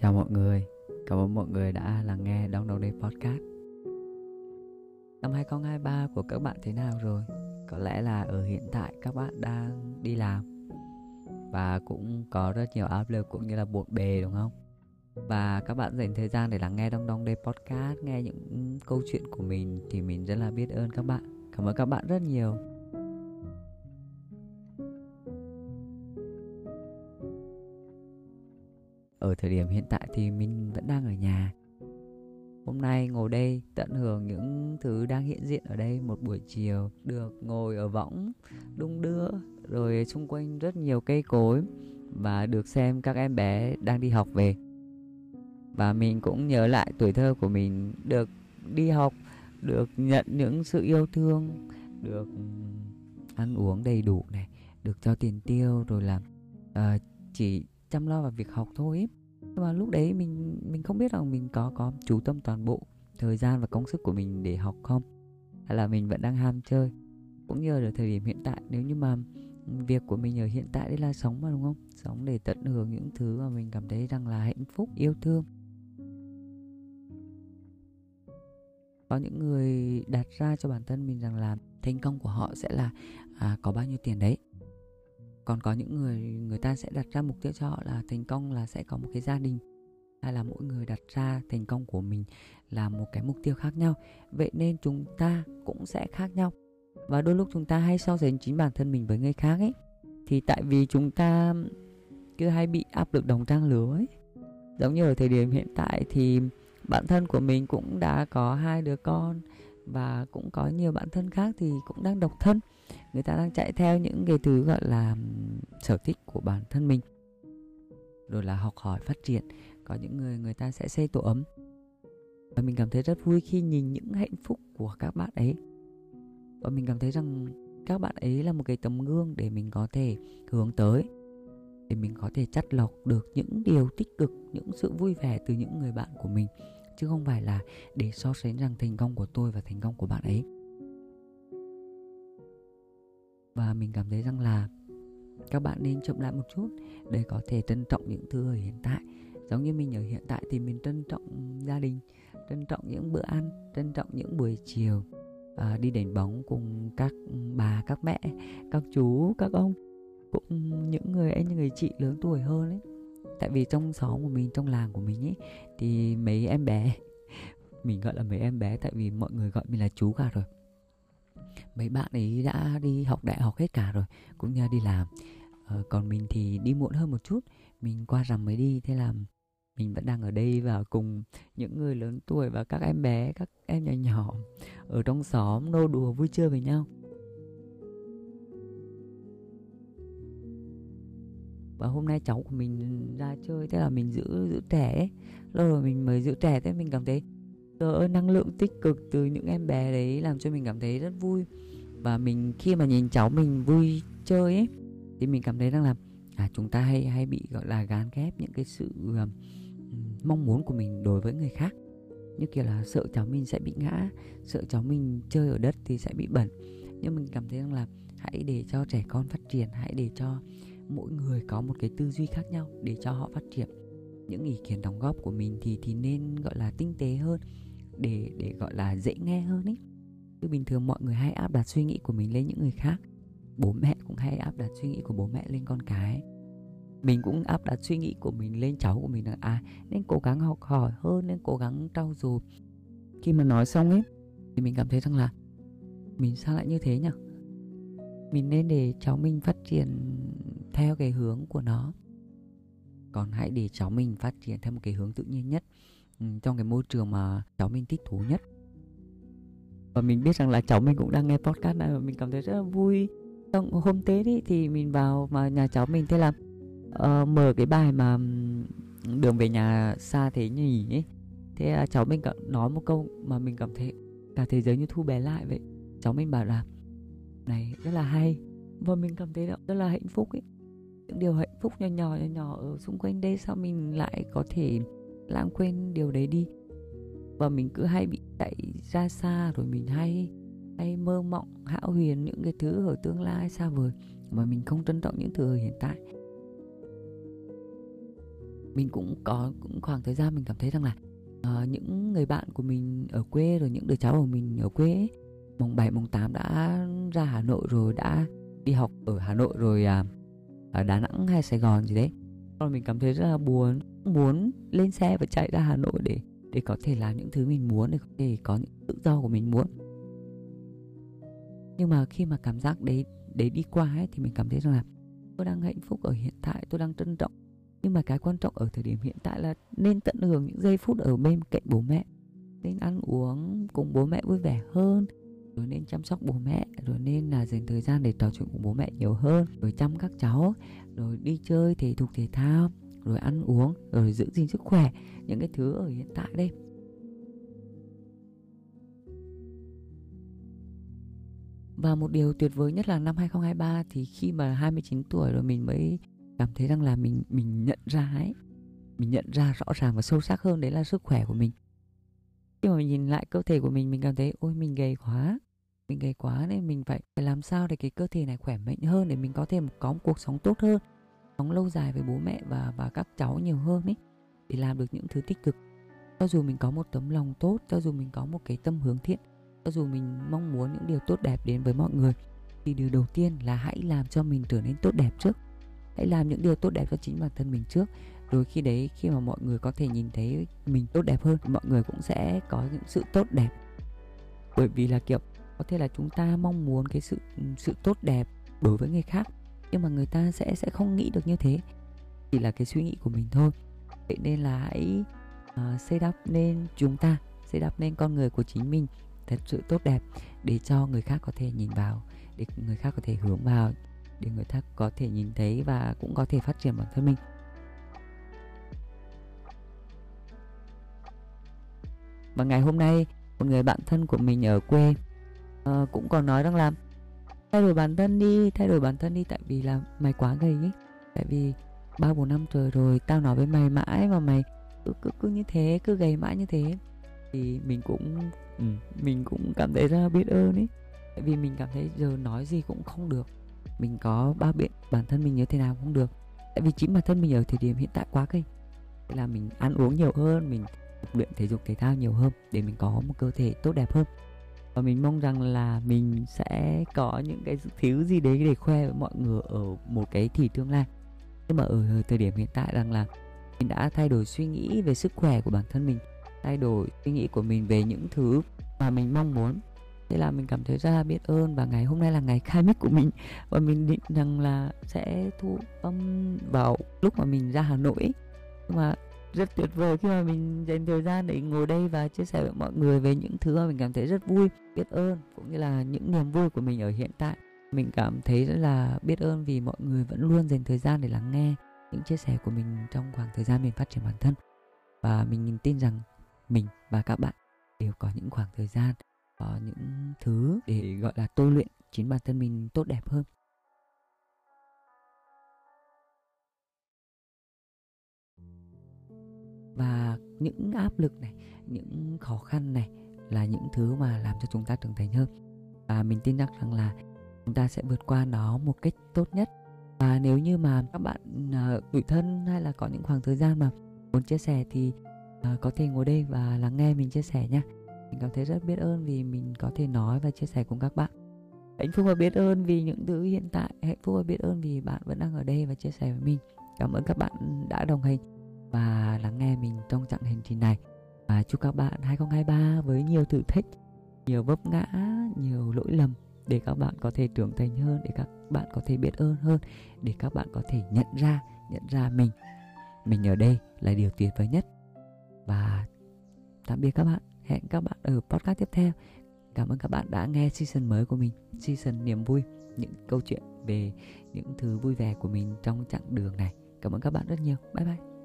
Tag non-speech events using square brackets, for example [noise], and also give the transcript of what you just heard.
Chào mọi người, cảm ơn mọi người đã lắng nghe Đông Đầu Đây Podcast. Năm 2023 của các bạn thế nào rồi? Có lẽ là ở hiện tại các bạn đang đi làm. Và cũng có rất nhiều áp lực cũng như là bộn bề đúng không? Và các bạn dành thời gian để lắng nghe Đong Đong Đây Podcast Nghe những câu chuyện của mình thì mình rất là biết ơn các bạn. Cảm ơn các bạn rất nhiều. Ở thời điểm hiện tại thì mình vẫn đang ở nhà. Hôm nay ngồi đây tận hưởng những thứ đang hiện diện ở đây. Một buổi chiều được ngồi ở võng đung đưa rồi xung quanh rất nhiều cây cối và được xem các em bé đang đi học về. Và mình cũng nhớ lại tuổi thơ của mình được đi học được nhận những sự yêu thương được ăn uống đầy đủ này được cho tiền tiêu rồi là uh, chỉ chăm lo vào việc học thôi ấy nhưng mà lúc đấy mình mình không biết rằng mình có có chú tâm toàn bộ thời gian và công sức của mình để học không? Hay là mình vẫn đang ham chơi? Cũng như ở thời điểm hiện tại nếu như mà việc của mình ở hiện tại đấy là sống mà đúng không? Sống để tận hưởng những thứ mà mình cảm thấy rằng là hạnh phúc yêu thương. Có những người đặt ra cho bản thân mình rằng là thành công của họ sẽ là à, có bao nhiêu tiền đấy còn có những người người ta sẽ đặt ra mục tiêu cho họ là thành công là sẽ có một cái gia đình, hay là mỗi người đặt ra thành công của mình là một cái mục tiêu khác nhau. Vậy nên chúng ta cũng sẽ khác nhau. Và đôi lúc chúng ta hay so sánh chính bản thân mình với người khác ấy. Thì tại vì chúng ta cứ hay bị áp lực đồng trang lứa ấy. Giống như ở thời điểm hiện tại thì bản thân của mình cũng đã có hai đứa con và cũng có nhiều bạn thân khác thì cũng đang độc thân người ta đang chạy theo những cái thứ gọi là sở thích của bản thân mình. Rồi là học hỏi, phát triển. Có những người người ta sẽ xây tổ ấm. Và mình cảm thấy rất vui khi nhìn những hạnh phúc của các bạn ấy. Và mình cảm thấy rằng các bạn ấy là một cái tấm gương để mình có thể hướng tới. Để mình có thể chắt lọc được những điều tích cực, những sự vui vẻ từ những người bạn của mình. Chứ không phải là để so sánh rằng thành công của tôi và thành công của bạn ấy và mình cảm thấy rằng là các bạn nên chậm lại một chút để có thể trân trọng những thứ ở hiện tại. Giống như mình ở hiện tại thì mình trân trọng gia đình trân trọng những bữa ăn trân trọng những buổi chiều à, đi đánh bóng cùng các bà các mẹ các chú các ông cũng những người anh những người chị lớn tuổi hơn ấy. Tại vì trong xóm của mình trong làng của mình ấy thì mấy em bé [laughs] mình gọi là mấy em bé tại vì mọi người gọi mình là chú cả rồi mấy bạn ấy đã đi học đại học hết cả rồi cũng như đi làm. Ờ, còn mình thì đi muộn hơn một chút. Mình qua rằm mới đi thế là mình vẫn đang ở đây và cùng những người lớn tuổi và các em bé các em nhỏ nhỏ ở trong xóm nô đùa vui chơi với nhau. Và hôm nay cháu của mình ra chơi thế là mình giữ giữ trẻ ấy. lâu rồi mình mới giữ trẻ thế mình cảm thấy trời ơi năng lượng tích cực từ những em bé đấy làm cho mình cảm thấy rất vui. Và mình khi mà nhìn cháu mình vui chơi ấy thì mình cảm thấy rằng là à chúng ta hay hay bị gọi là gán ghép những cái sự um, mong muốn của mình đối với người khác. Như kiểu là sợ cháu mình sẽ bị ngã sợ cháu mình chơi ở đất thì sẽ bị bẩn. Nhưng mình cảm thấy rằng là hãy để cho trẻ con phát triển hãy để cho mỗi người có một cái tư duy khác nhau để cho họ phát triển những ý kiến đóng góp của mình thì thì nên, gọi là, tinh tế hơn, để để, gọi là, dễ nghe hơn ấy. Chứ bình thường mọi người hay áp đặt suy nghĩ của mình lên những người khác, bố mẹ cũng hay áp đặt suy nghĩ của bố mẹ lên con cái. Mình cũng áp đặt suy nghĩ của mình lên cháu của mình là à nên cố gắng học hỏi hơn, nên cố gắng trau dồi. Khi mà nói xong ấy, thì mình cảm thấy rằng là, mình sao lại như thế nhỉ? Mình nên để cháu mình phát triển theo cái hướng của nó còn hãy để cháu mình phát triển theo một cái hướng tự nhiên nhất ừ, trong cái môi trường mà cháu mình thích thú nhất. Và mình biết rằng là cháu mình cũng đang nghe podcast này và mình cảm thấy rất là vui. Trong hôm tết ý, thì mình vào mà nhà cháu mình thế là uh, mở cái bài mà ừ, đường về nhà xa thế nhỉ ấy thế là cháu mình nói một câu mà mình cảm thấy cả thế giới như thu bé lại vậy. Cháu mình bảo là này rất là hay. Và mình cảm thấy rất là hạnh phúc ấy những điều hạnh phúc nhỏ nhỏ nhỏ nhỏ ở xung quanh đây sao mình lại có thể lãng quên điều đấy đi? Và mình cứ hay bị chạy ra xa rồi mình hay hay mơ mộng hão huyền những cái thứ ở tương lai xa vời. Mà mình không trân trọng những thứ ở hiện tại. Mình cũng có cũng khoảng thời gian mình cảm thấy rằng là uh, những người bạn của mình ở quê rồi những đứa cháu của mình ở quê ấy, mùng 7 mùng 8 đã ra Hà Nội rồi đã đi học ở Hà Nội rồi uh, ở Đà Nẵng hay Sài Gòn gì đấy. Rồi mình cảm thấy rất là buồn, muốn lên xe và chạy ra Hà Nội để để có thể làm những thứ mình muốn, để có thể có những tự do của mình muốn. Nhưng mà khi mà cảm giác đấy đấy đi qua ấy, thì mình cảm thấy rằng là tôi đang hạnh phúc ở hiện tại, tôi đang trân trọng. Nhưng mà cái quan trọng ở thời điểm hiện tại là nên tận hưởng những giây phút ở bên cạnh bố mẹ, nên ăn uống cùng bố mẹ vui vẻ hơn rồi nên chăm sóc bố mẹ, rồi nên là dành thời gian để trò chuyện cùng bố mẹ nhiều hơn, rồi chăm các cháu, rồi đi chơi thể dục thể thao, rồi ăn uống, rồi giữ gìn sức khỏe, những cái thứ ở hiện tại đây. Và một điều tuyệt vời nhất là năm 2023 thì khi mà 29 tuổi rồi mình mới cảm thấy rằng là mình mình nhận ra ấy, mình nhận ra rõ ràng và sâu sắc hơn đấy là sức khỏe của mình. Khi mà mình nhìn lại cơ thể của mình mình cảm thấy, ôi, mình gầy quá mình gầy quá nên mình phải phải làm sao để cái cơ thể này khỏe mạnh hơn để mình có thể có một cuộc sống tốt hơn, sống lâu dài với bố mẹ và và các cháu nhiều hơn ấy, để làm được những thứ tích cực. Cho dù mình có một tấm lòng tốt, cho dù mình có một cái tâm hướng thiện, cho dù mình mong muốn những điều tốt đẹp đến với mọi người, thì điều đầu tiên là hãy làm cho mình trở nên tốt đẹp trước. Hãy làm những điều tốt đẹp cho chính bản thân mình trước. Rồi khi đấy, khi mà mọi người có thể nhìn thấy mình tốt đẹp hơn, mọi người cũng sẽ có những sự tốt đẹp. Bởi vì là, kiểu có thể là chúng ta mong muốn cái sự ừ, sự tốt đẹp đối với người khác nhưng mà người ta sẽ sẽ không nghĩ được như thế. Chỉ là cái suy nghĩ của mình thôi. Vậy nên là hãy uh, xây đắp nên chúng ta xây đắp nên con người của chính mình thật sự tốt đẹp để cho người khác có thể nhìn vào để người khác có thể hướng vào để người khác có thể nhìn thấy và cũng có thể phát triển bản thân mình. Và ngày hôm nay một người bạn thân của mình ở quê uh, cũng còn nói rằng là thay đổi bản thân đi thay đổi bản thân đi tại vì là mày quá gầy ấy. Tại vì ba bốn năm trời rồi tao nói với mày mãi mà mày cứ cứ cứ như thế cứ gầy mãi như thế. Thì mình cũng ừ, mình cũng cảm thấy rất là biết ơn ấy. Tại vì mình cảm thấy giờ nói gì cũng không được. Mình có bao biện bản thân mình như thế nào cũng được. Tại vì chính bản thân mình ở thời điểm hiện tại quá cây là mình ăn uống nhiều hơn mình luyện thể dục thể thao nhiều hơn để mình có một cơ thể tốt đẹp hơn và mình mong rằng là mình sẽ có những cái thứ gì đấy để khoe với mọi người ở một cái thì tương lai. Nhưng mà ở thời điểm hiện tại rằng là mình đã thay đổi suy nghĩ về sức khỏe của bản thân mình, thay đổi suy nghĩ của mình về những thứ mà mình mong muốn. Thế là mình cảm thấy rất là biết ơn và ngày hôm nay là ngày khai mic của mình. Và mình định rằng là sẽ thu âm vào lúc mà mình ra Hà Nội. Nhưng mà rất tuyệt vời khi mà mình dành thời gian để ngồi đây và chia sẻ với mọi người về những thứ mà mình cảm thấy rất vui, biết ơn, cũng như là những niềm vui của mình ở hiện tại. Mình cảm thấy rất là biết ơn vì mọi người vẫn luôn dành thời gian để lắng nghe những chia sẻ của mình trong khoảng thời gian mình phát triển bản thân. Và mình tin rằng mình và các bạn đều có những khoảng thời gian, có những thứ để, gọi là, tôi luyện chính bản thân mình tốt đẹp hơn. Và những áp lực này những khó khăn này là những thứ mà làm cho chúng ta trưởng thành hơn. Và mình tin chắc rằng là chúng ta sẽ vượt qua nó một cách tốt nhất. Và nếu như mà các bạn uh, thân hay là có những khoảng thời gian mà muốn chia sẻ thì uh, có thể ngồi đây và lắng nghe mình chia sẻ nhé mình cảm thấy rất biết ơn vì mình có thể nói và chia sẻ cùng các bạn. Hạnh phúc và biết ơn vì những thứ hiện tại. Hạnh phúc và biết ơn vì bạn vẫn đang ở đây và chia sẻ với mình. Cảm ơn các bạn đã đồng hành và lắng nghe mình trong chặng hành trình này. Và chúc các bạn 2023 với nhiều thử thách, nhiều vấp ngã, nhiều lỗi lầm để các bạn có thể trưởng thành hơn, để các bạn có thể biết ơn hơn, để các bạn có thể nhận ra nhận ra mình. Mình ở đây là điều tuyệt vời nhất. Và tạm biệt các bạn. Hẹn các bạn ở podcast tiếp theo. Cảm ơn các bạn đã nghe season mới của mình, season niềm vui, những câu chuyện về những thứ vui vẻ của mình trong chặng đường này. Cảm ơn các bạn rất nhiều. Bye bye.